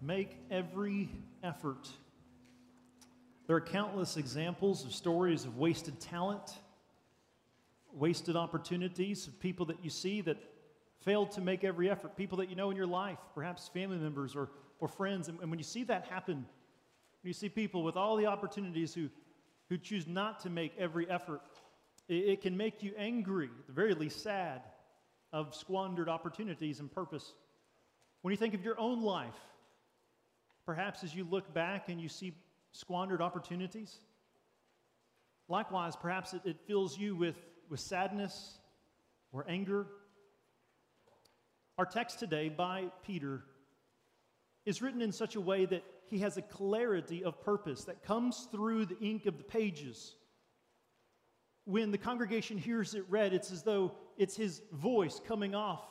Make every effort. There are countless examples of stories of wasted talent, wasted opportunities, of people that you see that failed to make every effort, people that you know in your life, perhaps family members or, or friends. And, and when you see that happen, you see people with all the opportunities who, who choose not to make every effort, it, it can make you angry, at the very least sad, of squandered opportunities and purpose. When you think of your own life, perhaps as you look back and you see squandered opportunities, likewise, perhaps it, it fills you with, with sadness or anger our text today by Peter is written in such a way that he has a clarity of purpose that comes through the ink of the pages. When the congregation hears it read, it's as though it's his voice coming off,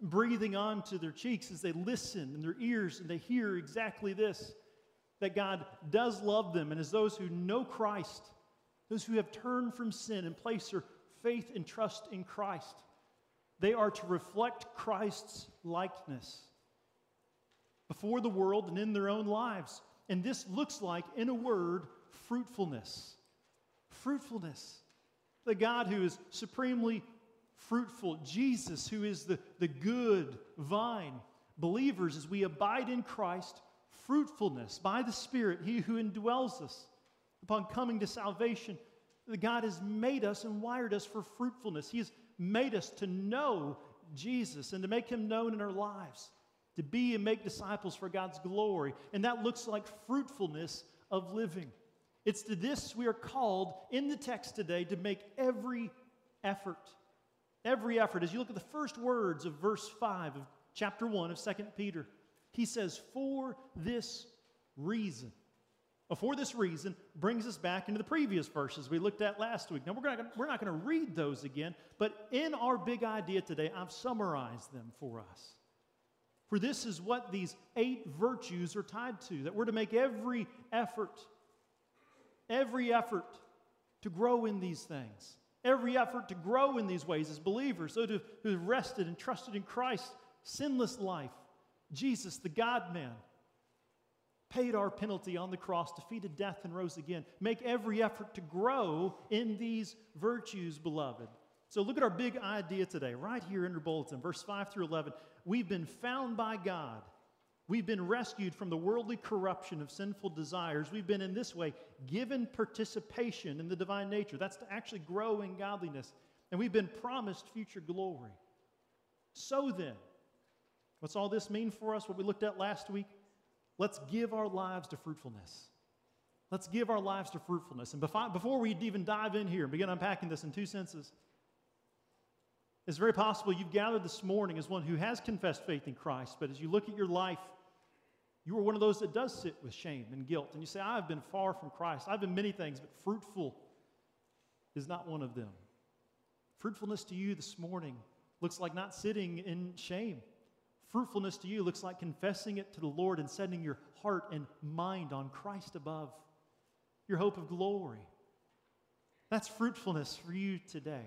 breathing onto their cheeks as they listen in their ears and they hear exactly this that God does love them, and as those who know Christ, those who have turned from sin and place their faith and trust in Christ, they are to reflect Christ's likeness before the world and in their own lives. And this looks like, in a word, fruitfulness. Fruitfulness. The God who is supremely fruitful, Jesus, who is the, the good vine. Believers, as we abide in Christ, fruitfulness by the Spirit, He who indwells us upon coming to salvation. God has made us and wired us for fruitfulness. He has made us to know Jesus and to make him known in our lives, to be and make disciples for God's glory. And that looks like fruitfulness of living. It's to this we are called in the text today to make every effort. Every effort. As you look at the first words of verse 5 of chapter 1 of 2 Peter, he says, For this reason. For this reason, brings us back into the previous verses we looked at last week. Now, we're, gonna, we're not going to read those again, but in our big idea today, I've summarized them for us. For this is what these eight virtues are tied to that we're to make every effort, every effort to grow in these things, every effort to grow in these ways as believers, to, who have rested and trusted in Christ's sinless life, Jesus, the God man paid our penalty on the cross, defeated death, and rose again. Make every effort to grow in these virtues, beloved. So look at our big idea today, right here in your bulletin, verse 5 through 11. We've been found by God. We've been rescued from the worldly corruption of sinful desires. We've been in this way given participation in the divine nature. That's to actually grow in godliness. And we've been promised future glory. So then, what's all this mean for us? What we looked at last week? Let's give our lives to fruitfulness. Let's give our lives to fruitfulness. And before we even dive in here and begin unpacking this in two senses, it's very possible you've gathered this morning as one who has confessed faith in Christ, but as you look at your life, you are one of those that does sit with shame and guilt. And you say, I've been far from Christ. I've been many things, but fruitful is not one of them. Fruitfulness to you this morning looks like not sitting in shame, Fruitfulness to you looks like confessing it to the Lord and setting your heart and mind on Christ above, your hope of glory. That's fruitfulness for you today.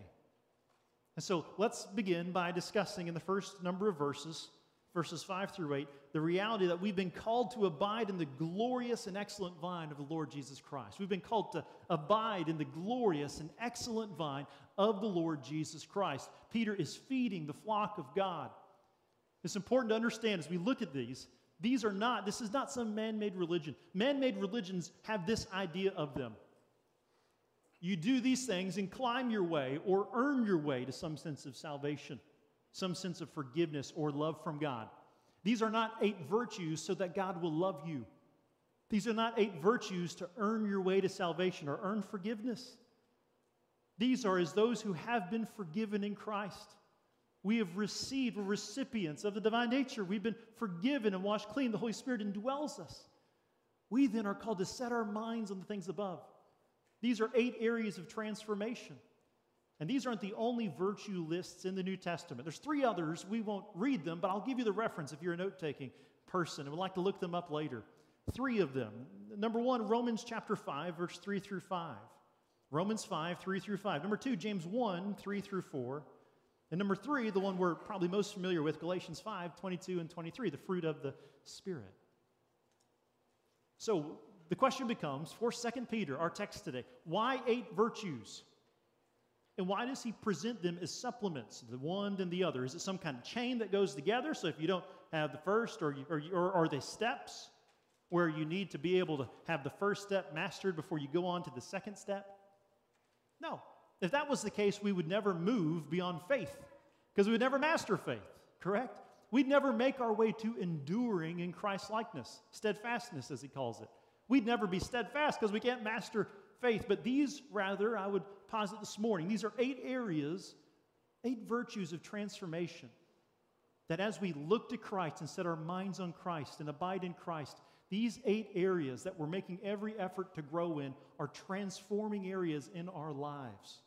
And so let's begin by discussing in the first number of verses, verses 5 through 8, the reality that we've been called to abide in the glorious and excellent vine of the Lord Jesus Christ. We've been called to abide in the glorious and excellent vine of the Lord Jesus Christ. Peter is feeding the flock of God. It's important to understand as we look at these, these are not, this is not some man made religion. Man made religions have this idea of them. You do these things and climb your way or earn your way to some sense of salvation, some sense of forgiveness or love from God. These are not eight virtues so that God will love you. These are not eight virtues to earn your way to salvation or earn forgiveness. These are as those who have been forgiven in Christ. We have received, we're recipients of the divine nature. We've been forgiven and washed clean. The Holy Spirit indwells us. We then are called to set our minds on the things above. These are eight areas of transformation. And these aren't the only virtue lists in the New Testament. There's three others. We won't read them, but I'll give you the reference if you're a note taking person and would like to look them up later. Three of them. Number one, Romans chapter 5, verse 3 through 5. Romans 5, 3 through 5. Number two, James 1, 3 through 4. And number three, the one we're probably most familiar with, Galatians 5 22 and 23, the fruit of the Spirit. So the question becomes for 2 Peter, our text today, why eight virtues? And why does he present them as supplements, the one and the other? Is it some kind of chain that goes together? So if you don't have the first, or, you, or, or are they steps where you need to be able to have the first step mastered before you go on to the second step? No. If that was the case, we would never move beyond faith because we would never master faith, correct? We'd never make our way to enduring in Christ likeness, steadfastness, as he calls it. We'd never be steadfast because we can't master faith. But these, rather, I would posit this morning, these are eight areas, eight virtues of transformation that as we look to Christ and set our minds on Christ and abide in Christ, these eight areas that we're making every effort to grow in are transforming areas in our lives.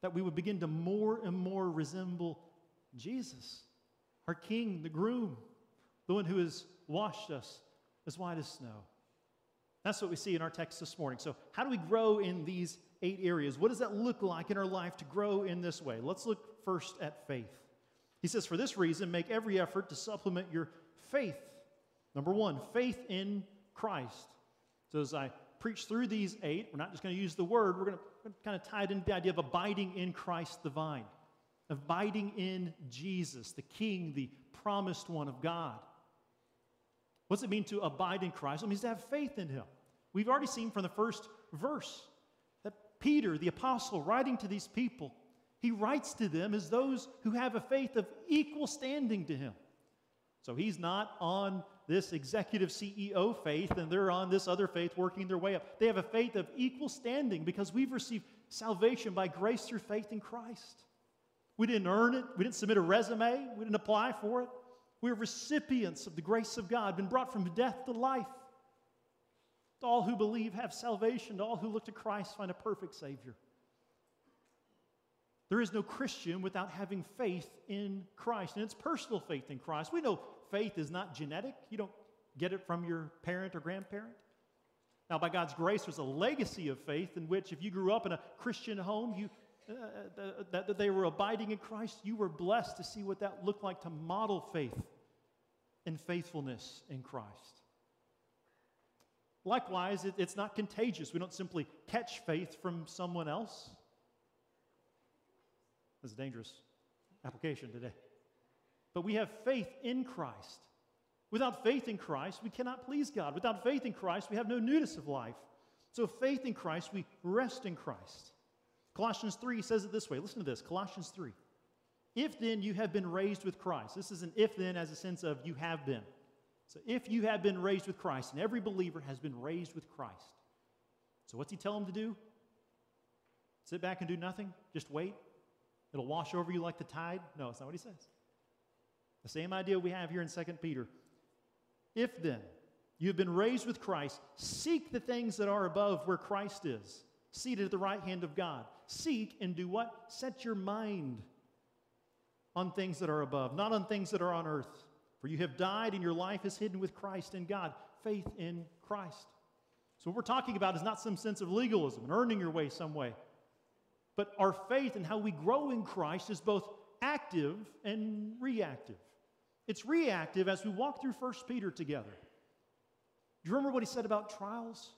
That we would begin to more and more resemble Jesus, our King, the groom, the one who has washed us as white as snow. That's what we see in our text this morning. So, how do we grow in these eight areas? What does that look like in our life to grow in this way? Let's look first at faith. He says, For this reason, make every effort to supplement your faith. Number one, faith in Christ. So, as I preach through these eight, we're not just going to use the word, we're going to kind of tie it into the idea of abiding in Christ the vine, abiding in Jesus, the King, the promised one of God. What's it mean to abide in Christ? It means to have faith in Him. We've already seen from the first verse that Peter, the apostle, writing to these people, he writes to them as those who have a faith of equal standing to him. So he's not on this executive CEO faith and they're on this other faith working their way up. They have a faith of equal standing because we've received salvation by grace through faith in Christ. We didn't earn it, we didn't submit a resume, we didn't apply for it. We're recipients of the grace of God, been brought from death to life. To all who believe have salvation, to all who look to Christ find a perfect Savior. There is no Christian without having faith in Christ, and it's personal faith in Christ. We know faith is not genetic, you don't get it from your parent or grandparent. Now, by God's grace, there's a legacy of faith in which, if you grew up in a Christian home, you, uh, uh that, that they were abiding in Christ, you were blessed to see what that looked like to model faith and faithfulness in Christ. Likewise, it, it's not contagious. We don't simply catch faith from someone else. That's a dangerous application today. But we have faith in Christ. Without faith in Christ, we cannot please God. Without faith in Christ, we have no newness of life. So, faith in Christ, we rest in Christ. Colossians 3 says it this way. Listen to this Colossians 3. If then you have been raised with Christ, this is an if then as a sense of you have been. So, if you have been raised with Christ, and every believer has been raised with Christ. So, what's he tell them to do? Sit back and do nothing? Just wait? It'll wash over you like the tide? No, that's not what he says. The same idea we have here in 2 Peter. If then you have been raised with Christ, seek the things that are above where Christ is, seated at the right hand of God. Seek and do what? Set your mind on things that are above, not on things that are on earth. For you have died and your life is hidden with Christ in God. Faith in Christ. So, what we're talking about is not some sense of legalism and earning your way some way. But our faith and how we grow in Christ is both active and reactive. It's reactive as we walk through 1 Peter together. Do you remember what he said about trials?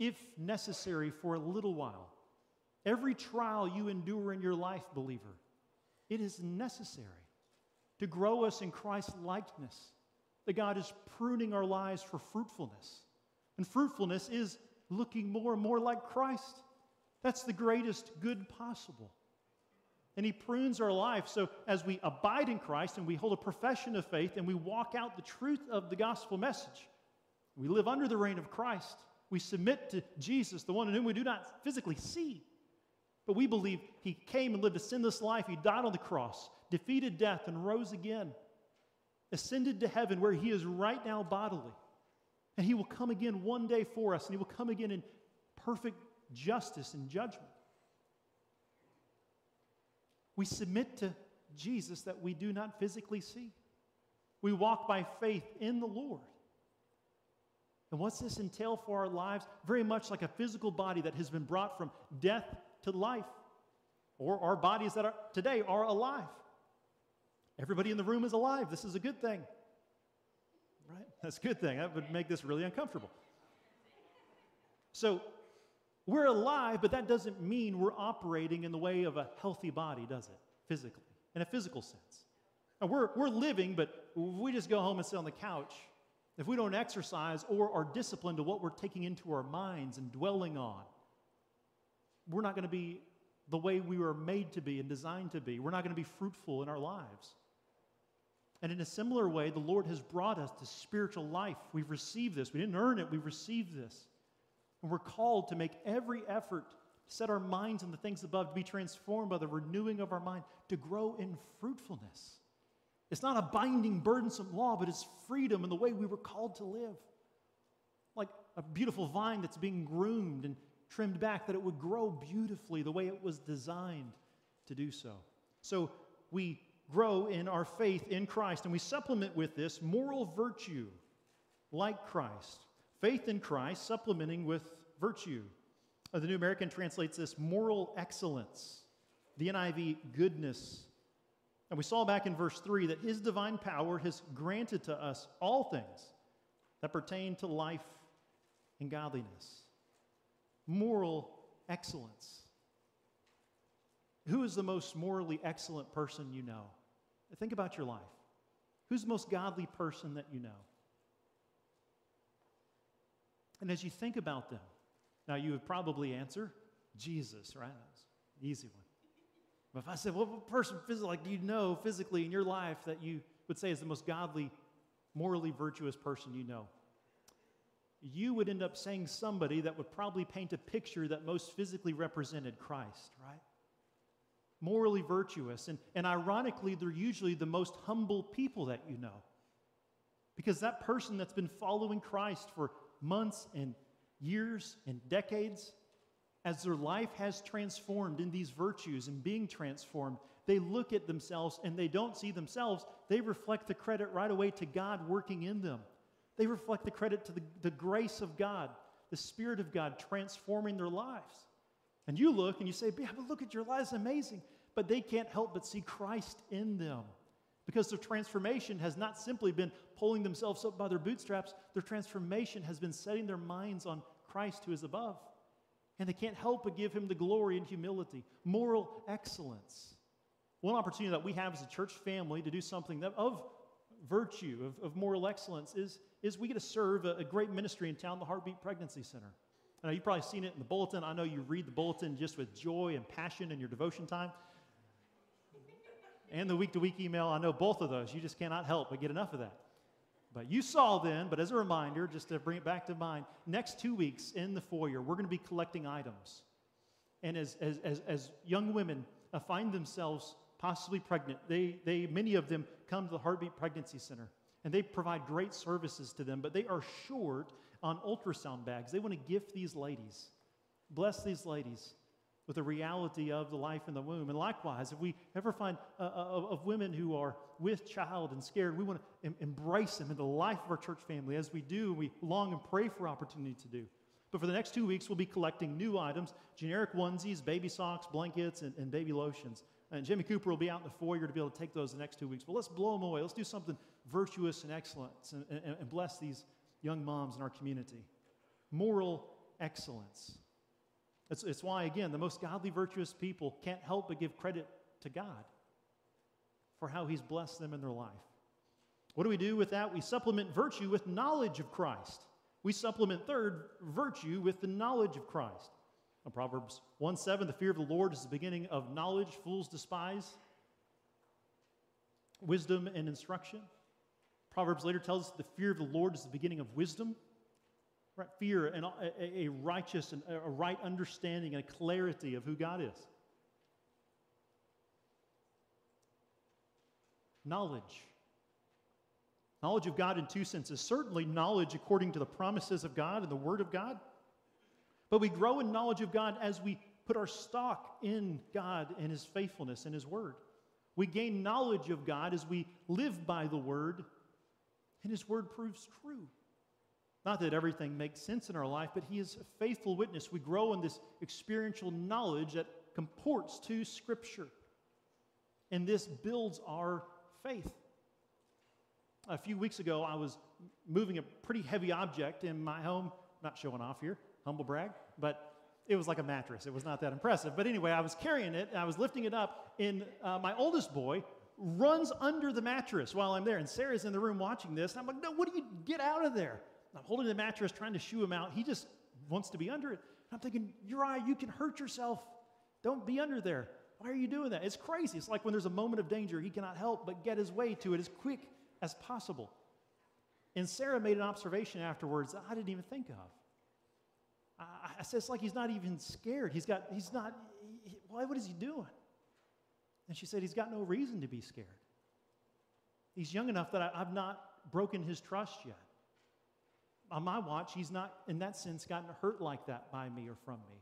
If necessary, for a little while. Every trial you endure in your life, believer, it is necessary to grow us in Christ's likeness. That God is pruning our lives for fruitfulness. And fruitfulness is looking more and more like Christ. That's the greatest good possible. And He prunes our life so as we abide in Christ and we hold a profession of faith and we walk out the truth of the gospel message, we live under the reign of Christ. We submit to Jesus, the one in whom we do not physically see. But we believe He came and lived a sinless life. He died on the cross, defeated death, and rose again, ascended to heaven where He is right now bodily. And He will come again one day for us, and He will come again in perfect justice and judgment. We submit to Jesus that we do not physically see. We walk by faith in the Lord. And what's this entail for our lives? Very much like a physical body that has been brought from death to life. or our bodies that are today are alive. Everybody in the room is alive. This is a good thing. Right? That's a good thing. That would make this really uncomfortable. So, we're alive, but that doesn't mean we're operating in the way of a healthy body, does it? Physically, in a physical sense. We're, we're living, but we just go home and sit on the couch. If we don't exercise or are disciplined to what we're taking into our minds and dwelling on, we're not going to be the way we were made to be and designed to be. We're not going to be fruitful in our lives. And in a similar way, the Lord has brought us to spiritual life. We've received this. We didn't earn it, we received this. And we're called to make every effort to set our minds on the things above, to be transformed by the renewing of our mind, to grow in fruitfulness. It's not a binding, burdensome law, but it's freedom in the way we were called to live. Like a beautiful vine that's being groomed and trimmed back, that it would grow beautifully the way it was designed to do so. So we grow in our faith in Christ, and we supplement with this moral virtue like Christ. Faith in Christ supplementing with virtue. Uh, the New American translates this moral excellence, the NIV, goodness. And we saw back in verse 3 that his divine power has granted to us all things that pertain to life and godliness. Moral excellence. Who is the most morally excellent person you know? Think about your life. Who's the most godly person that you know? And as you think about them, now you would probably answer Jesus, right? That's easy one. But if I said, well, what person physically, like, do you know physically in your life that you would say is the most godly, morally virtuous person you know? You would end up saying somebody that would probably paint a picture that most physically represented Christ, right? morally virtuous. And, and ironically, they're usually the most humble people that you know. Because that person that's been following Christ for months and years and decades, as their life has transformed in these virtues and being transformed, they look at themselves and they don't see themselves. They reflect the credit right away to God working in them. They reflect the credit to the, the grace of God, the Spirit of God transforming their lives. And you look and you say, yeah, but look at your lives, amazing. But they can't help but see Christ in them. Because their transformation has not simply been pulling themselves up by their bootstraps, their transformation has been setting their minds on Christ who is above. And they can't help but give him the glory and humility, moral excellence. One opportunity that we have as a church family to do something that of virtue, of, of moral excellence, is, is we get to serve a, a great ministry in town, the Heartbeat Pregnancy Center. I know you've probably seen it in the bulletin. I know you read the bulletin just with joy and passion in your devotion time. And the week to week email, I know both of those. You just cannot help but get enough of that. But you saw then, but as a reminder, just to bring it back to mind, next two weeks in the foyer, we're going to be collecting items. And as, as, as, as young women find themselves possibly pregnant, they, they, many of them come to the Heartbeat Pregnancy Center and they provide great services to them, but they are short on ultrasound bags. They want to gift these ladies, bless these ladies with the reality of the life in the womb. And likewise, if we ever find uh, uh of women who are with child and scared, we want to em- embrace them in the life of our church family. As we do, we long and pray for opportunity to do. But for the next two weeks, we'll be collecting new items generic onesies, baby socks, blankets, and, and baby lotions. And Jimmy Cooper will be out in the foyer to be able to take those the next two weeks. But let's blow them away. Let's do something virtuous and excellent and, and, and bless these young moms in our community. Moral excellence. It's, it's why, again, the most godly, virtuous people can't help but give credit to God for how He's blessed them in their life. What do we do with that? We supplement virtue with knowledge of Christ. We supplement, third, virtue with the knowledge of Christ. In Proverbs 1 7, the fear of the Lord is the beginning of knowledge, fools despise wisdom and instruction. Proverbs later tells us the fear of the Lord is the beginning of wisdom. Fear and a, a righteous and a right understanding and a clarity of who God is. Knowledge. Knowledge of God in two senses. Certainly, knowledge according to the promises of God and the Word of God. But we grow in knowledge of God as we put our stock in God and His faithfulness and His Word. We gain knowledge of God as we live by the Word and His word proves true. Not that everything makes sense in our life, but He is a faithful witness. We grow in this experiential knowledge that comports to Scripture. And this builds our faith. A few weeks ago, I was moving a pretty heavy object in my home, not showing off here, humble brag, but it was like a mattress. It was not that impressive. But anyway, I was carrying it, I was lifting it up, and uh, my oldest boy runs under the mattress while I'm there. And Sarah's in the room watching this. And I'm like, no, what do you get out of there? I'm holding the mattress, trying to shoo him out. He just wants to be under it. And I'm thinking, Uriah, you can hurt yourself. Don't be under there. Why are you doing that? It's crazy. It's like when there's a moment of danger, he cannot help but get his way to it as quick as possible. And Sarah made an observation afterwards that I didn't even think of. I, I said, it's like he's not even scared. He's got, he's not, he, why, what is he doing? And she said, he's got no reason to be scared. He's young enough that I, I've not broken his trust yet. On my watch, he's not, in that sense, gotten hurt like that by me or from me.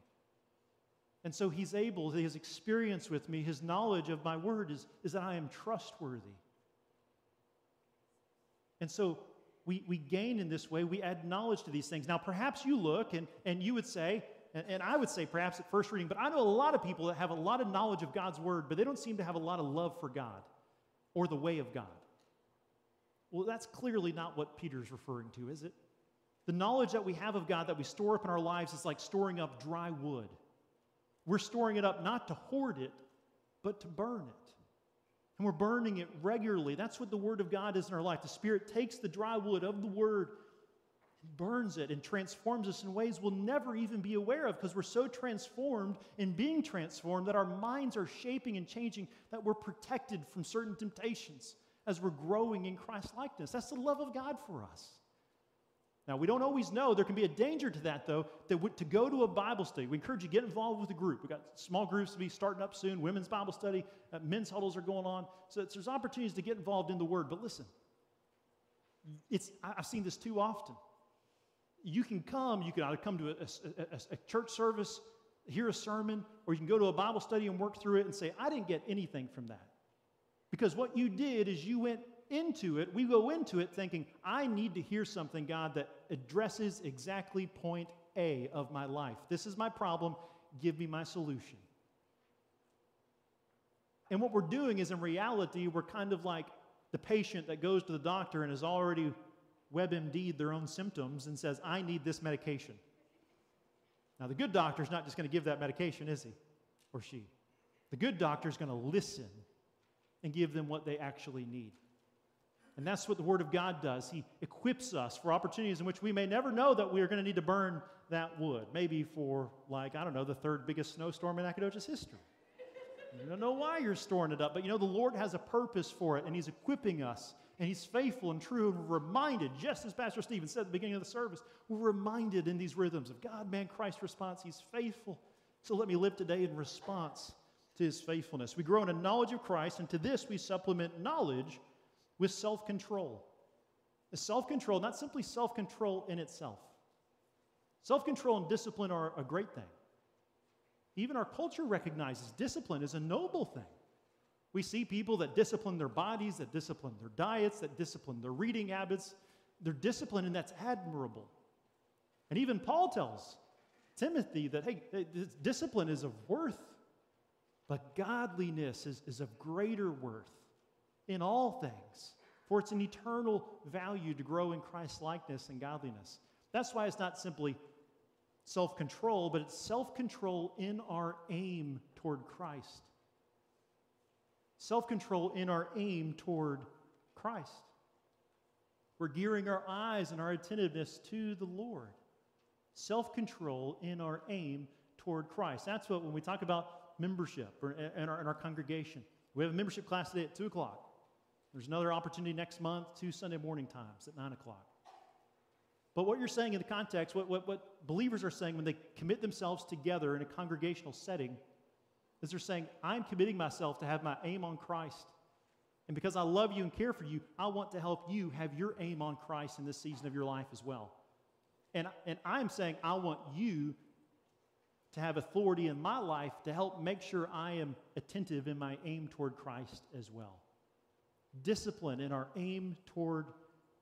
And so he's able, his experience with me, his knowledge of my word is, is that I am trustworthy. And so we, we gain in this way, we add knowledge to these things. Now, perhaps you look and, and you would say, and, and I would say perhaps at first reading, but I know a lot of people that have a lot of knowledge of God's word, but they don't seem to have a lot of love for God or the way of God. Well, that's clearly not what Peter's referring to, is it? The knowledge that we have of God that we store up in our lives is like storing up dry wood. We're storing it up not to hoard it, but to burn it. And we're burning it regularly. That's what the Word of God is in our life. The Spirit takes the dry wood of the Word burns it and transforms us in ways we'll never even be aware of because we're so transformed in being transformed that our minds are shaping and changing, that we're protected from certain temptations as we're growing in Christ likeness. That's the love of God for us. Now, we don't always know. There can be a danger to that, though, that to go to a Bible study. We encourage you to get involved with a group. We've got small groups to be starting up soon, women's Bible study, uh, men's huddles are going on. So there's opportunities to get involved in the Word. But listen, it's, I've seen this too often. You can come, you can either come to a, a, a church service, hear a sermon, or you can go to a Bible study and work through it and say, I didn't get anything from that. Because what you did is you went into it, we go into it thinking, I need to hear something, God, that addresses exactly point A of my life. This is my problem. Give me my solution. And what we're doing is, in reality, we're kind of like the patient that goes to the doctor and has already WebMD'd their own symptoms and says, I need this medication. Now, the good doctor is not just going to give that medication, is he or she? The good doctor is going to listen and give them what they actually need. And that's what the Word of God does. He equips us for opportunities in which we may never know that we are going to need to burn that wood. Maybe for, like, I don't know, the third biggest snowstorm in Nacogdoches history. You don't know why you're storing it up, but you know the Lord has a purpose for it, and He's equipping us, and He's faithful and true, and we're reminded, just as Pastor Stephen said at the beginning of the service, we're reminded in these rhythms of God, man, Christ response. He's faithful. So let me live today in response to His faithfulness. We grow in a knowledge of Christ, and to this we supplement knowledge with self control. Self control, not simply self control in itself. Self control and discipline are a great thing. Even our culture recognizes discipline is a noble thing. We see people that discipline their bodies, that discipline their diets, that discipline their reading habits. They're disciplined, and that's admirable. And even Paul tells Timothy that, hey, discipline is of worth, but godliness is, is of greater worth in all things, for it's an eternal value to grow in Christ's likeness and godliness. That's why it's not simply self control, but it's self control in our aim toward Christ. Self control in our aim toward Christ. We're gearing our eyes and our attentiveness to the Lord. Self control in our aim toward Christ. That's what, when we talk about membership or, in, our, in our congregation, we have a membership class today at 2 o'clock. There's another opportunity next month, two Sunday morning times at 9 o'clock. But what you're saying in the context, what, what, what believers are saying when they commit themselves together in a congregational setting, is they're saying, I'm committing myself to have my aim on Christ. And because I love you and care for you, I want to help you have your aim on Christ in this season of your life as well. And, and I'm saying, I want you to have authority in my life to help make sure I am attentive in my aim toward Christ as well discipline in our aim toward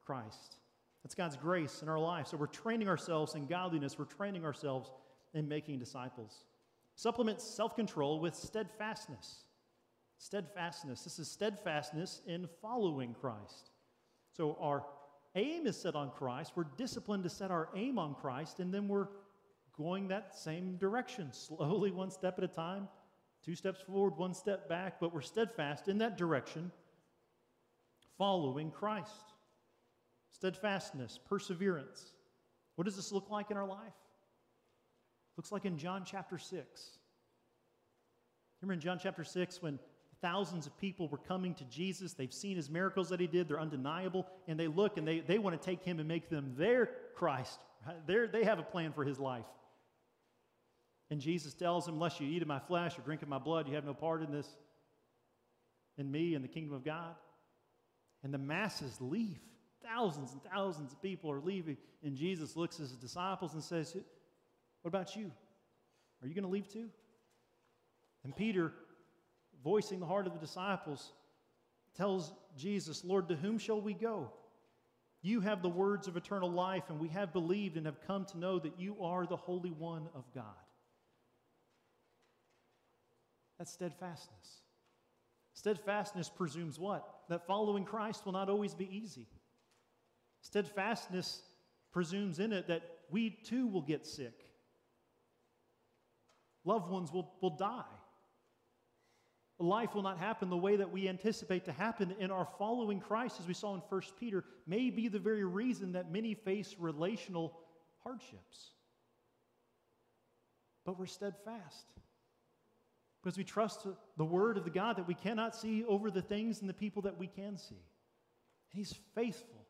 Christ. That's God's grace in our life. So we're training ourselves in godliness, we're training ourselves in making disciples. Supplement self control with steadfastness. Steadfastness. This is steadfastness in following Christ. So our aim is set on Christ. We're disciplined to set our aim on Christ, and then we're going that same direction, slowly, one step at a time, two steps forward, one step back, but we're steadfast in that direction, following Christ. Steadfastness, perseverance. What does this look like in our life? Looks like in John chapter 6. Remember in John chapter 6 when thousands of people were coming to Jesus. They've seen his miracles that he did, they're undeniable, and they look and they, they want to take him and make them their Christ. Right? they have a plan for his life. And Jesus tells them, Unless you eat of my flesh or drink of my blood, you have no part in this, in me and the kingdom of God. And the masses leave. Thousands and thousands of people are leaving. And Jesus looks at his disciples and says, What about you? Are you going to leave too? And Peter voicing the heart of the disciples, tells Jesus, Lord, to whom shall we go? You have the words of eternal life, and we have believed and have come to know that you are the Holy One of God. That's steadfastness. Steadfastness presumes what? That following Christ will not always be easy. Steadfastness presumes in it that we too will get sick. Loved ones will, will die life will not happen the way that we anticipate to happen in our following Christ, as we saw in 1 Peter, may be the very reason that many face relational hardships. But we're steadfast because we trust the word of the God that we cannot see over the things and the people that we can see. And He's faithful.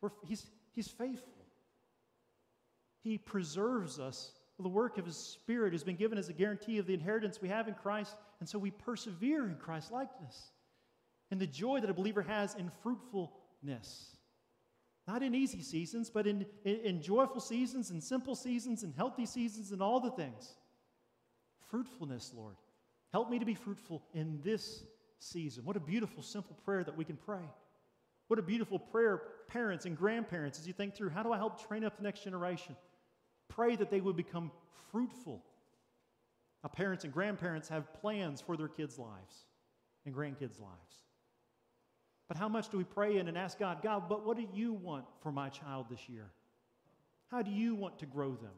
We're, he's, he's faithful. He preserves us the work of His Spirit has been given as a guarantee of the inheritance we have in Christ, and so we persevere in Christ's likeness. And the joy that a believer has in fruitfulness. Not in easy seasons, but in, in, in joyful seasons, and simple seasons, and healthy seasons, and all the things. Fruitfulness, Lord. Help me to be fruitful in this season. What a beautiful, simple prayer that we can pray. What a beautiful prayer, parents and grandparents, as you think through how do I help train up the next generation? Pray that they would become fruitful. Now, parents and grandparents have plans for their kids' lives and grandkids' lives. But how much do we pray in and ask God, God, but what do you want for my child this year? How do you want to grow them?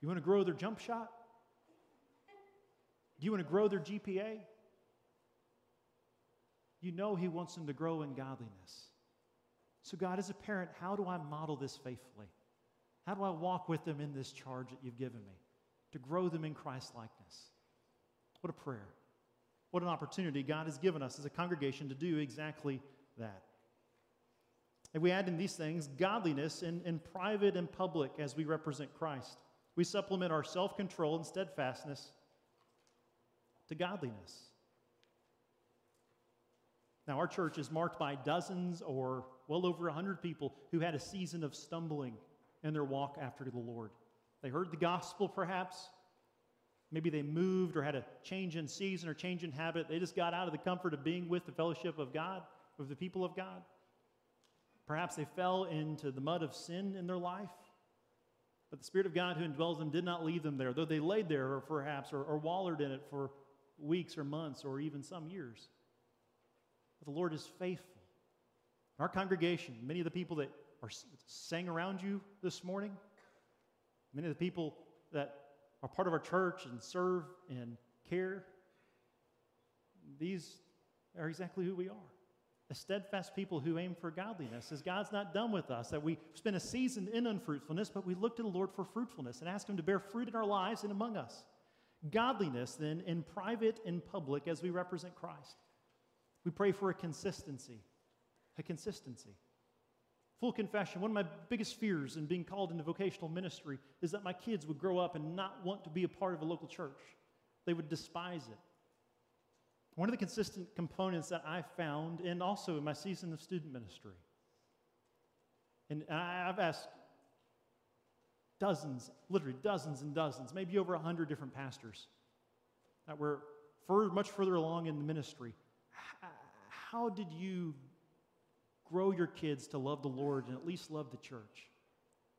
You want to grow their jump shot? Do you want to grow their GPA? You know He wants them to grow in godliness. So, God, as a parent, how do I model this faithfully? How do I walk with them in this charge that you've given me to grow them in Christ likeness? What a prayer. What an opportunity God has given us as a congregation to do exactly that. If we add in these things godliness in, in private and public as we represent Christ, we supplement our self control and steadfastness to godliness. Now, our church is marked by dozens or well over 100 people who had a season of stumbling in their walk after the Lord. They heard the gospel, perhaps. Maybe they moved or had a change in season or change in habit. They just got out of the comfort of being with the fellowship of God, with the people of God. Perhaps they fell into the mud of sin in their life. But the Spirit of God who indwells them did not leave them there, though they laid there, or perhaps, or, or wallered in it for weeks or months or even some years. But the Lord is faithful. Our congregation, many of the people that are sang around you this morning, many of the people that are part of our church and serve and care, these are exactly who we are. A steadfast people who aim for godliness, as God's not done with us, that we spend a season in unfruitfulness, but we look to the Lord for fruitfulness and ask Him to bear fruit in our lives and among us. Godliness, then, in private and public as we represent Christ. We pray for a consistency, a consistency. Full confession, one of my biggest fears in being called into vocational ministry is that my kids would grow up and not want to be a part of a local church. They would despise it. One of the consistent components that I found, and also in my season of student ministry, and I've asked dozens, literally dozens and dozens, maybe over a hundred different pastors that were much further along in the ministry. How did you grow your kids to love the Lord and at least love the church,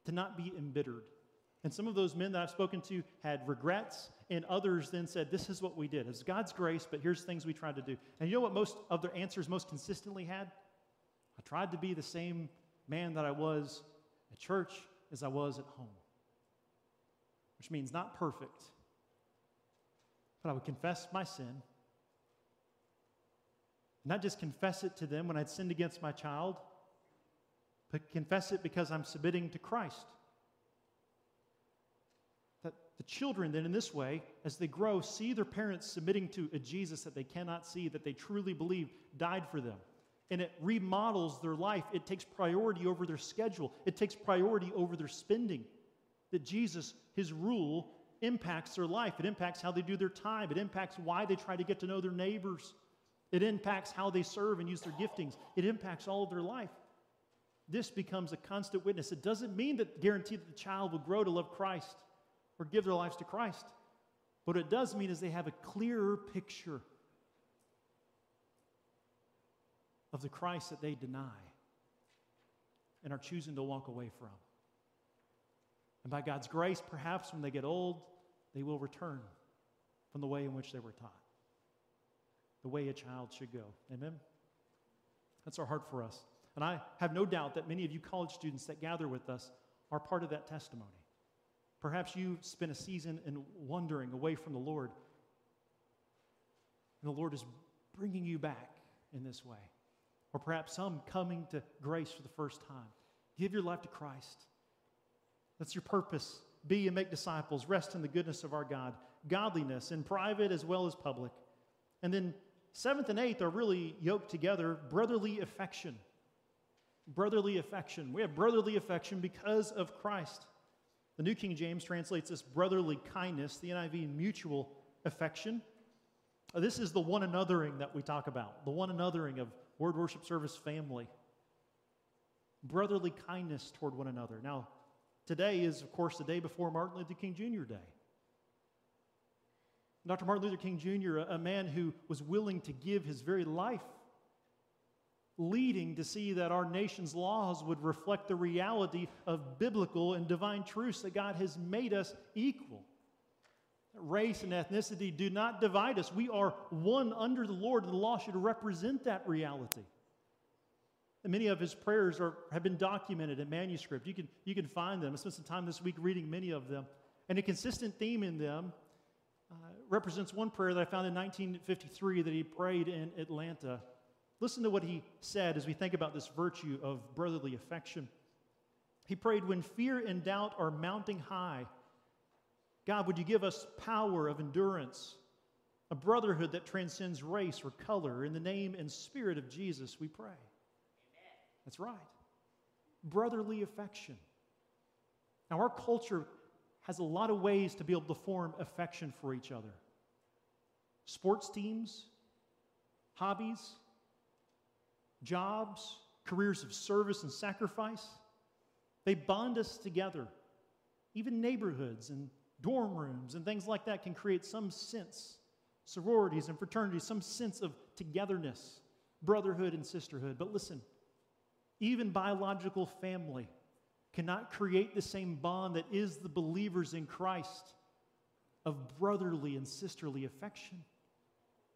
to not be embittered, And some of those men that I've spoken to had regrets, and others then said, This is what we did. It's God's grace, but here's things we tried to do. And you know what most of their answers most consistently had? I tried to be the same man that I was at church as I was at home, which means not perfect, but I would confess my sin. Not just confess it to them when I'd sinned against my child, but confess it because I'm submitting to Christ. That the children, then, in this way, as they grow, see their parents submitting to a Jesus that they cannot see, that they truly believe died for them. And it remodels their life. It takes priority over their schedule, it takes priority over their spending. That Jesus, his rule, impacts their life. It impacts how they do their time. It impacts why they try to get to know their neighbors. It impacts how they serve and use their giftings. It impacts all of their life this becomes a constant witness. It doesn't mean that guarantee that the child will grow to love Christ or give their lives to Christ. What it does mean is they have a clearer picture of the Christ that they deny and are choosing to walk away from. And by God's grace, perhaps when they get old, they will return from the way in which they were taught, the way a child should go. Amen? That's our heart for us. And I have no doubt that many of you college students that gather with us are part of that testimony. Perhaps you spent a season in wandering away from the Lord, and the Lord is bringing you back in this way. Or perhaps some coming to grace for the first time. Give your life to Christ. That's your purpose. Be and make disciples. Rest in the goodness of our God. Godliness in private as well as public. And then seventh and eighth are really yoked together brotherly affection brotherly affection. We have brotherly affection because of Christ. The New King James translates this brotherly kindness, the NIV mutual affection. Uh, this is the one anothering that we talk about, the one anothering of Word Worship Service family. Brotherly kindness toward one another. Now, today is, of course, the day before Martin Luther King Jr. Day. Dr. Martin Luther King Jr., a man who was willing to give his very life leading to see that our nation's laws would reflect the reality of biblical and divine truths that God has made us equal. Race and ethnicity do not divide us. We are one under the Lord, and the law should represent that reality. Many of his prayers are, have been documented in manuscript. You can, you can find them. I spent some time this week reading many of them. And a consistent theme in them uh, represents one prayer that I found in 1953 that he prayed in Atlanta. Listen to what he said as we think about this virtue of brotherly affection. He prayed, When fear and doubt are mounting high, God, would you give us power of endurance, a brotherhood that transcends race or color? In the name and spirit of Jesus, we pray. That's right. Brotherly affection. Now, our culture has a lot of ways to be able to form affection for each other sports teams, hobbies, jobs, careers of service and sacrifice. They bond us together. Even neighborhoods and dorm rooms and things like that can create some sense, sororities and fraternities, some sense of togetherness, brotherhood and sisterhood. But listen, even biological family cannot create the same bond that is the believers in Christ of brotherly and sisterly affection.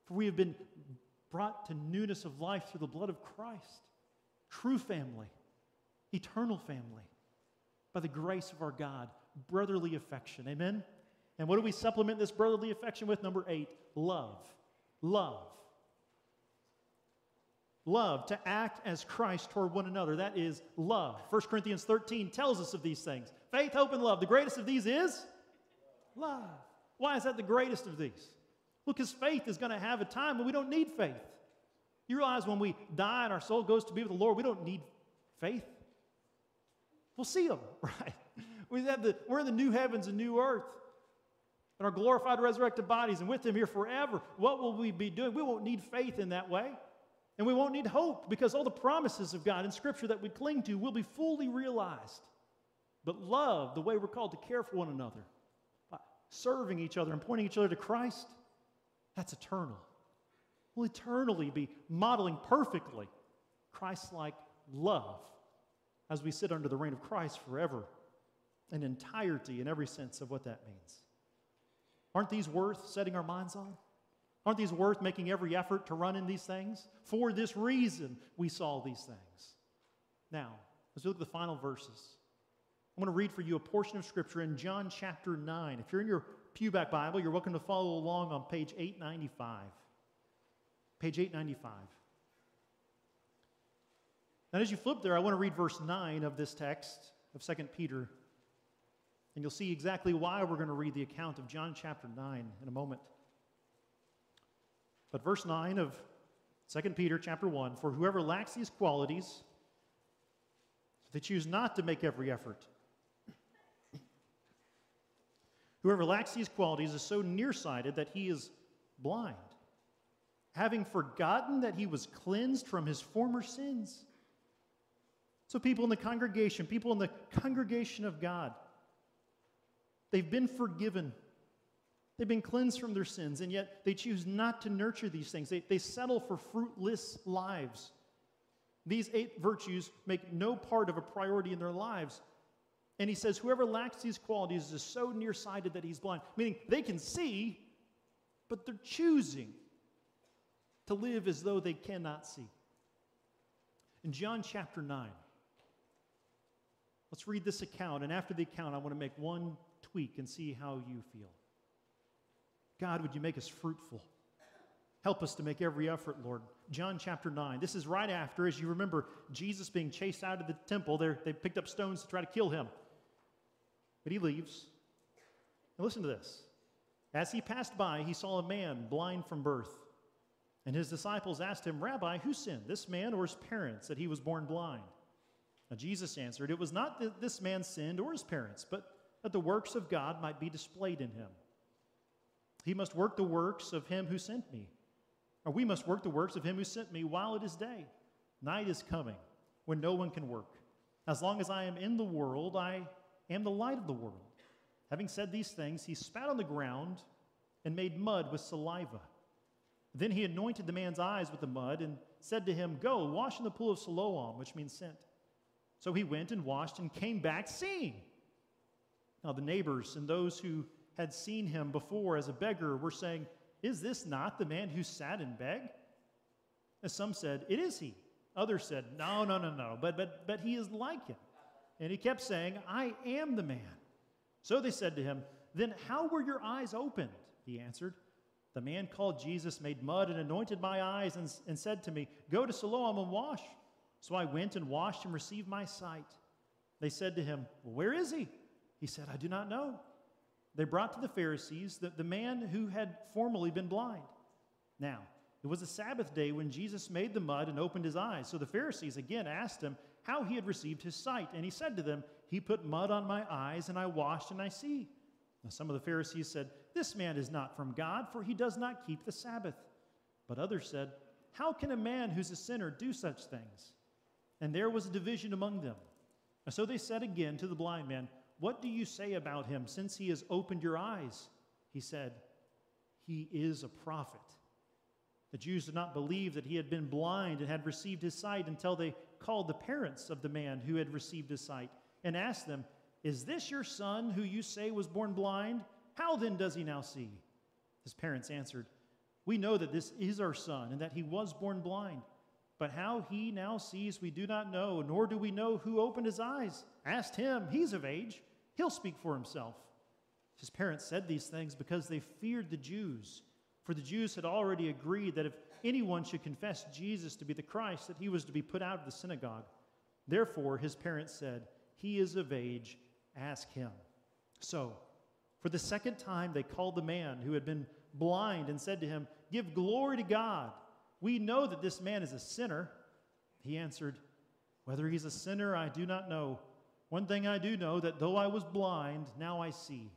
For we have been brought to newness of life through the blood of Christ. True family, eternal family, by the grace of our God, brotherly affection. Amen? And what do we supplement this brotherly affection with? Number eight, love. Love. Love, to act as Christ toward one another. That is love. 1 Corinthians 13 tells us of these things faith, hope, and love. The greatest of these is love. Why is that the greatest of these? Well, because faith is going to have a time when we don't need faith. You realize when we die and our soul goes to be with the Lord, we don't need faith. We'll see Him, right? We have the, we're in the new heavens and new earth and our glorified resurrected bodies and with Him here forever. What will we be doing? We won't need faith in that way. And we won't need hope because all the promises of God in Scripture that we cling to will be fully realized. But love, the way we're called to care for one another, by serving each other and pointing each other to Christ, that's eternal. We'll eternally be modeling perfectly Christ like love as we sit under the reign of Christ forever and entirety in every sense of what that means. Aren't these worth setting our minds on? Aren't these worth making every effort to run in these things? For this reason, we saw these things. Now, as we look at the final verses, I'm going to read for you a portion of Scripture in John chapter 9. If you're in your Pewback Bible, you're welcome to follow along on page 895. Page 895. Now, as you flip there, I want to read verse 9 of this text of 2 Peter. And you'll see exactly why we're going to read the account of John chapter 9 in a moment. But verse 9 of 2 Peter chapter 1 For whoever lacks these qualities, they choose not to make every effort. Whoever lacks these qualities is so nearsighted that he is blind, having forgotten that he was cleansed from his former sins. So, people in the congregation, people in the congregation of God, they've been forgiven. They've been cleansed from their sins, and yet they choose not to nurture these things. They, they settle for fruitless lives. These eight virtues make no part of a priority in their lives. And he says, Whoever lacks these qualities is so nearsighted that he's blind, meaning they can see, but they're choosing to live as though they cannot see. In John chapter 9, Let's read this account, and after the account, I want to make one tweak and see how you feel. God, would you make us fruitful? Help us to make every effort, Lord. John chapter 9. This is right after, as you remember, Jesus being chased out of the temple. They're, they picked up stones to try to kill him. But he leaves. Now listen to this. As he passed by, he saw a man blind from birth. And his disciples asked him, Rabbi, who sinned, this man or his parents, that he was born blind? Now, Jesus answered, It was not that this man sinned or his parents, but that the works of God might be displayed in him. He must work the works of him who sent me. Or we must work the works of him who sent me while it is day. Night is coming when no one can work. As long as I am in the world, I am the light of the world. Having said these things, he spat on the ground and made mud with saliva. Then he anointed the man's eyes with the mud and said to him, Go, wash in the pool of Siloam, which means sent. So he went and washed and came back seeing. Now, the neighbors and those who had seen him before as a beggar were saying, Is this not the man who sat and begged? And some said, It is he. Others said, No, no, no, no, but, but, but he is like him. And he kept saying, I am the man. So they said to him, Then how were your eyes opened? He answered, The man called Jesus made mud and anointed my eyes and, and said to me, Go to Siloam and wash. So I went and washed and received my sight. They said to him, well, Where is he? He said, I do not know. They brought to the Pharisees the, the man who had formerly been blind. Now, it was a Sabbath day when Jesus made the mud and opened his eyes. So the Pharisees again asked him how he had received his sight. And he said to them, He put mud on my eyes, and I washed, and I see. Now some of the Pharisees said, This man is not from God, for he does not keep the Sabbath. But others said, How can a man who's a sinner do such things? and there was a division among them. So they said again to the blind man, What do you say about him since he has opened your eyes? He said, He is a prophet. The Jews did not believe that he had been blind and had received his sight until they called the parents of the man who had received his sight and asked them, Is this your son who you say was born blind? How then does he now see? His parents answered, We know that this is our son and that he was born blind. But how he now sees, we do not know, nor do we know who opened his eyes. Asked him, he's of age, he'll speak for himself. His parents said these things because they feared the Jews. For the Jews had already agreed that if anyone should confess Jesus to be the Christ, that he was to be put out of the synagogue. Therefore, his parents said, He is of age, ask him. So, for the second time, they called the man who had been blind and said to him, Give glory to God. We know that this man is a sinner. He answered, Whether he's a sinner, I do not know. One thing I do know that though I was blind, now I see.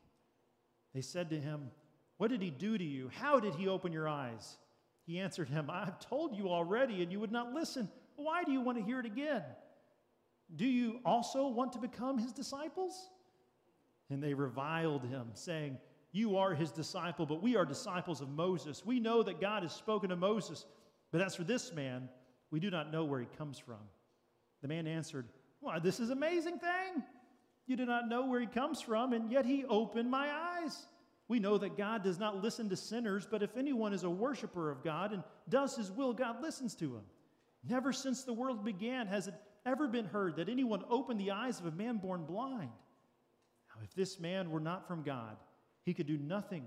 They said to him, What did he do to you? How did he open your eyes? He answered him, I've told you already, and you would not listen. Why do you want to hear it again? Do you also want to become his disciples? And they reviled him, saying, You are his disciple, but we are disciples of Moses. We know that God has spoken to Moses. But as for this man, we do not know where he comes from. The man answered, Why, this is amazing thing. You do not know where he comes from, and yet he opened my eyes. We know that God does not listen to sinners, but if anyone is a worshiper of God and does his will, God listens to him. Never since the world began has it ever been heard that anyone opened the eyes of a man born blind. Now, if this man were not from God, he could do nothing.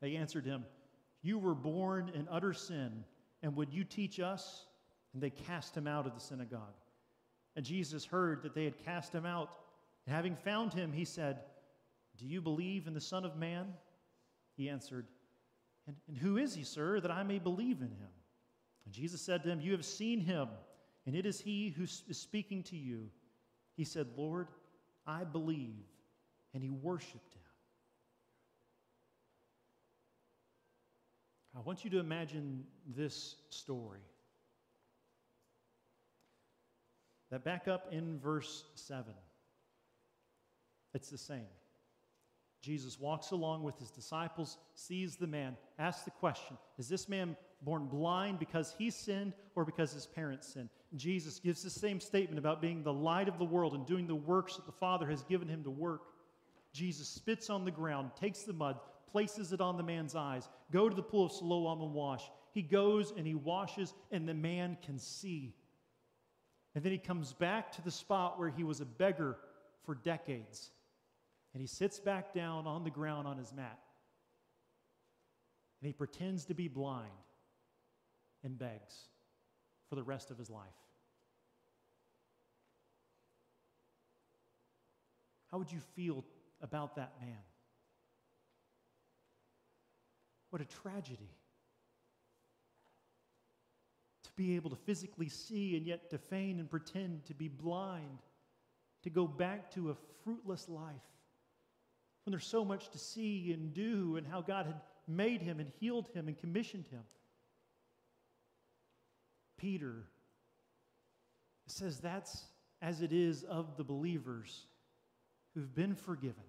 They answered him, You were born in utter sin, and would you teach us? And they cast him out of the synagogue. And Jesus heard that they had cast him out. And having found him, he said, Do you believe in the Son of Man? He answered, and, and who is he, sir, that I may believe in him? And Jesus said to him, You have seen him, and it is he who is speaking to you. He said, Lord, I believe. And he worshiped him. I want you to imagine this story. That back up in verse 7, it's the same. Jesus walks along with his disciples, sees the man, asks the question Is this man born blind because he sinned or because his parents sinned? Jesus gives the same statement about being the light of the world and doing the works that the Father has given him to work. Jesus spits on the ground, takes the mud, places it on the man's eyes. Go to the pool of Siloam and wash. He goes and he washes, and the man can see. And then he comes back to the spot where he was a beggar for decades. And he sits back down on the ground on his mat. And he pretends to be blind and begs for the rest of his life. How would you feel about that man? What a tragedy be able to physically see and yet to feign and pretend to be blind, to go back to a fruitless life when there's so much to see and do and how God had made him and healed him and commissioned him. Peter says that's as it is of the believers who've been forgiven,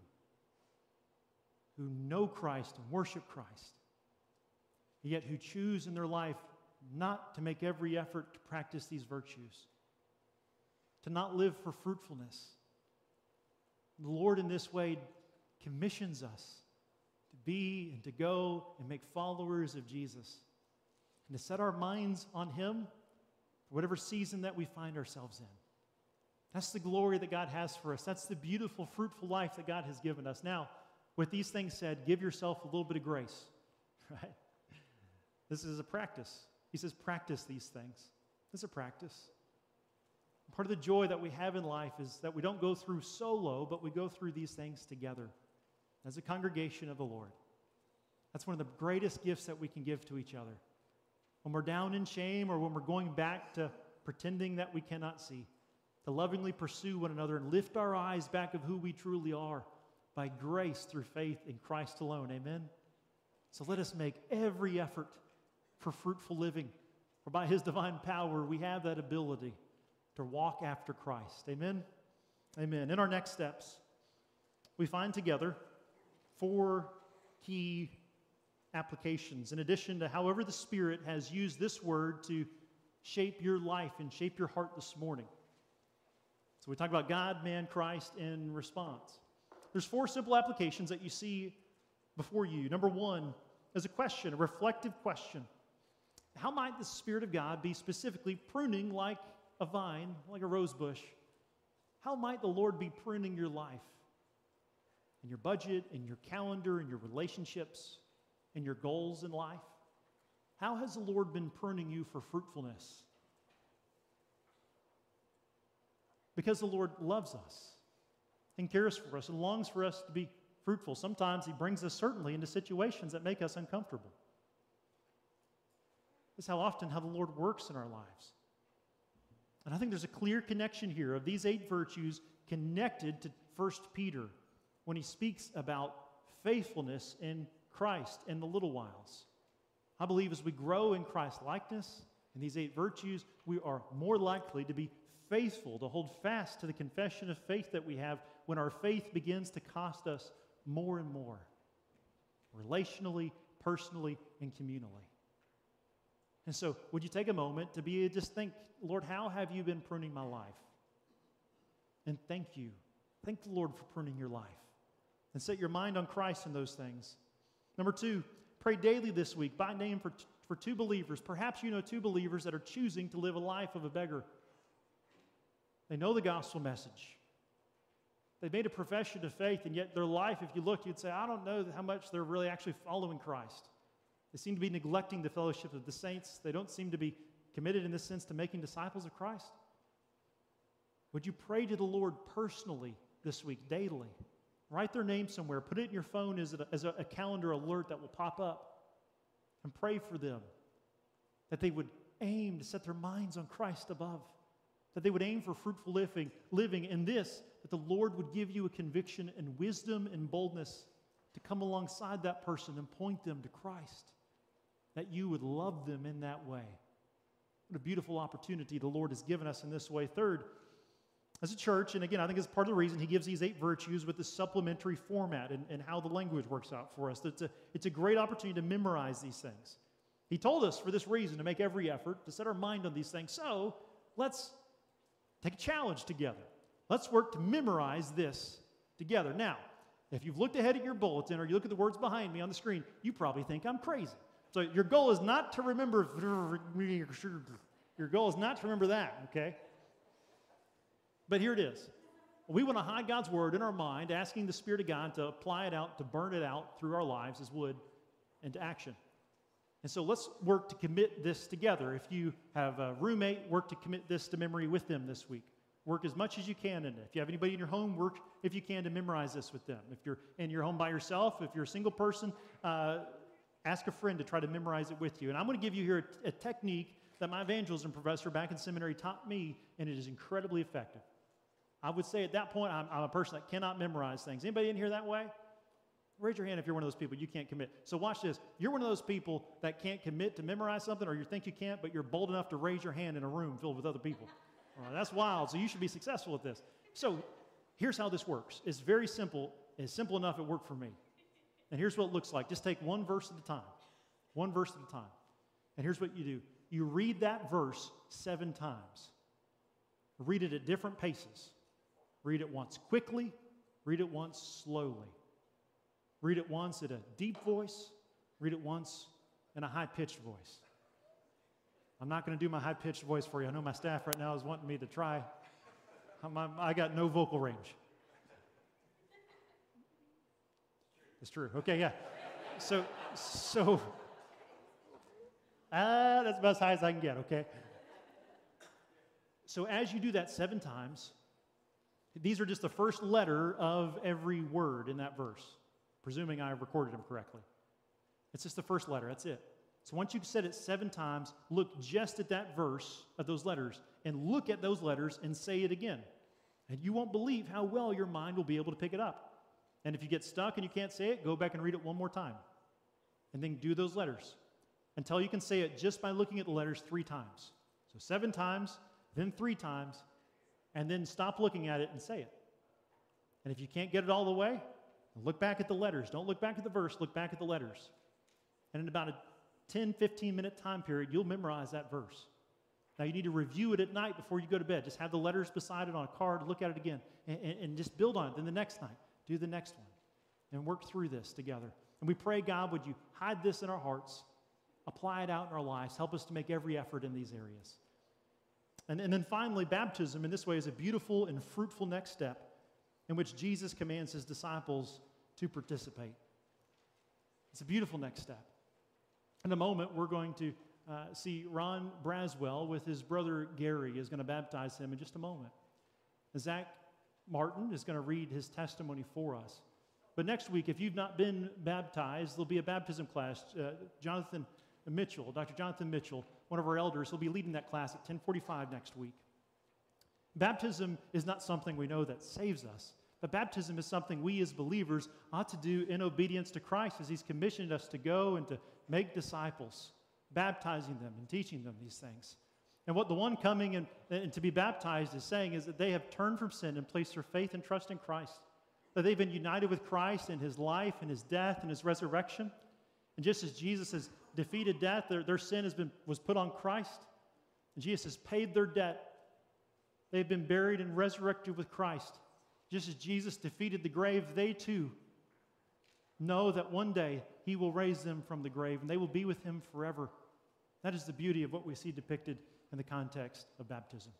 who know Christ and worship Christ, yet who choose in their life not to make every effort to practice these virtues, to not live for fruitfulness. The Lord, in this way, commissions us to be and to go and make followers of Jesus and to set our minds on Him for whatever season that we find ourselves in. That's the glory that God has for us. That's the beautiful, fruitful life that God has given us. Now, with these things said, give yourself a little bit of grace, right? This is a practice. He says, practice these things. It's a practice. Part of the joy that we have in life is that we don't go through solo, but we go through these things together as a congregation of the Lord. That's one of the greatest gifts that we can give to each other. When we're down in shame or when we're going back to pretending that we cannot see, to lovingly pursue one another and lift our eyes back of who we truly are by grace through faith in Christ alone. Amen? So let us make every effort for fruitful living. For by his divine power, we have that ability to walk after Christ. Amen? Amen. In our next steps, we find together four key applications, in addition to however the Spirit has used this word to shape your life and shape your heart this morning. So we talk about God, man, Christ in response. There's four simple applications that you see before you. Number one is a question, a reflective question. How might the Spirit of God be specifically pruning like a vine, like a rose bush? How might the Lord be pruning your life, and your budget, and your calendar, and your relationships, and your goals in life? How has the Lord been pruning you for fruitfulness? Because the Lord loves us and cares for us and longs for us to be fruitful. Sometimes He brings us certainly into situations that make us uncomfortable. Is how often how the Lord works in our lives. And I think there's a clear connection here of these eight virtues connected to 1 Peter when he speaks about faithfulness in Christ in the little whiles. I believe as we grow in Christ likeness in these eight virtues, we are more likely to be faithful, to hold fast to the confession of faith that we have when our faith begins to cost us more and more, relationally, personally, and communally. And so, would you take a moment to be just think, Lord, how have you been pruning my life? And thank you Thank the Lord for pruning your life and set your mind on Christ in those things. Number two, pray daily this week by name for, for two believers. Perhaps you know two believers that are choosing to live a life of a beggar. They know the gospel message. They've made a profession of faith, and yet their life, if you look, you'd say, I don't know how much they're really actually following Christ. They seem to be neglecting the fellowship of the saints. They don't seem to be committed in this sense to making disciples of Christ. Would you pray to the Lord personally this week, daily? Write their name somewhere. Put it in your phone as a, as a, calendar alert that will pop up. And pray for them that they would aim to set their minds on Christ above, that they would aim for fruitful living, living in this, that the Lord would give you a conviction and wisdom and boldness to come alongside that person and point them to Christ, that you would love them in that way. What a beautiful opportunity the Lord has given us in this way. Third, as a church, and again, I think it's part of the reason he gives these eight virtues with this supplementary format and, and how the language works out for us. It's a, it's a great opportunity to memorize these things. He told us for this reason to make every effort to set our mind on these things. So let's take a challenge together. Let's work to memorize this together. Now, if you've looked ahead at your bulletin or you look at the words behind me on the screen, you probably think I'm crazy. So your goal is not to remember, your goal is not to remember that, okay? But here it is. We want to hide God's word in our mind, asking the Spirit of God to apply it out, to burn it out through our lives as wood into action. And so let's work to commit this together. If you have a roommate, work to commit this to memory with them this week. Work as much as you can in it. If you have anybody in your home, work if you can to memorize this with them. If you're in your home by yourself, if you're a single person, uh, ask a friend to try to memorize it with you. And I'm going to give you here a, a technique that my evangelism professor back in seminary taught me, and it is incredibly effective. I would say at that point, I'm, I'm, a person that cannot memorize things. Anybody in here that way? Raise your hand if you're one of those people you can't commit. So watch this. You're one of those people that can't commit to memorize something, or you think you can't, but you're bold enough to raise your hand in a room filled with other people. that's wild. So you should be successful at this. So here's how this works. It's very simple. It's simple enough it worked for me. And here's what it looks like. Just take one verse at a time. One verse at a time. And here's what you do. You read that verse seven times. Read it at different paces. Read it once quickly, read it once slowly. Read it once at a deep voice, read it once in a high pitched voice. I'm not going to do my high pitched voice for you. I know my staff right now is wanting me to try. I'm, i got no vocal range. It's true. Okay, yeah. So, so, ah, that's about as high as I can get, okay? So, as you do that seven times, these are just the first letter of every word in that verse, presuming I recorded them correctly. It's just the first letter, that's it. So once you've said it seven times, look just at that verse of those letters and look at those letters and say it again. And you won't believe how well your mind will be able to pick it up. And if you get stuck and you can't say it, go back and read it one more time. And then do those letters until you can say it just by looking at the letters three times. So seven times, then three times, and then stop looking at it and say it. And if you can't get it all the way, look back at the letters. Don't look back at the verse, look back at the letters. And in about a 10, 15 minute time period, you'll memorize that verse. Now, you need to review it at night before you go to bed. Just have the letters beside it on a card, look at it again, and, and, and just build on it. Then the next night, do the next one, and work through this together. And we pray, God, would you hide this in our hearts, apply it out in our lives, help us to make every effort in these areas. And, and then finally, baptism in this way is a beautiful and fruitful next step in which Jesus commands his disciples to participate. It's a beautiful next step. In a moment, we're going to uh, see Ron Braswell with his brother Gary is going to baptize him in just a moment. Zach Martin is going to read his testimony for us. But next week, if you've not been baptized, there'll be a baptism class. Uh, Jonathan Mitchell, Dr. Jonathan Mitchell, one of our elders, will be leading that class at 1045 next week. Baptism is not something we know that saves us, but baptism is something we as believers ought to do in obedience to Christ as He's commissioned us to go and to make disciples, baptizing them and teaching them these things. And what the one coming and, and to be baptized is saying is that they have turned from sin and placed their faith and trust in Christ, that they've been united with Christ in His life and His death and His resurrection. And just as Jesus has defeated death, their, their sin has been, was put on Christ. And Jesus has paid their debt. They've been buried and resurrected with Christ. Just as Jesus defeated the grave, they too know that one day he will raise them from the grave and they will be with him forever. That is the beauty of what we see depicted in the context of baptism.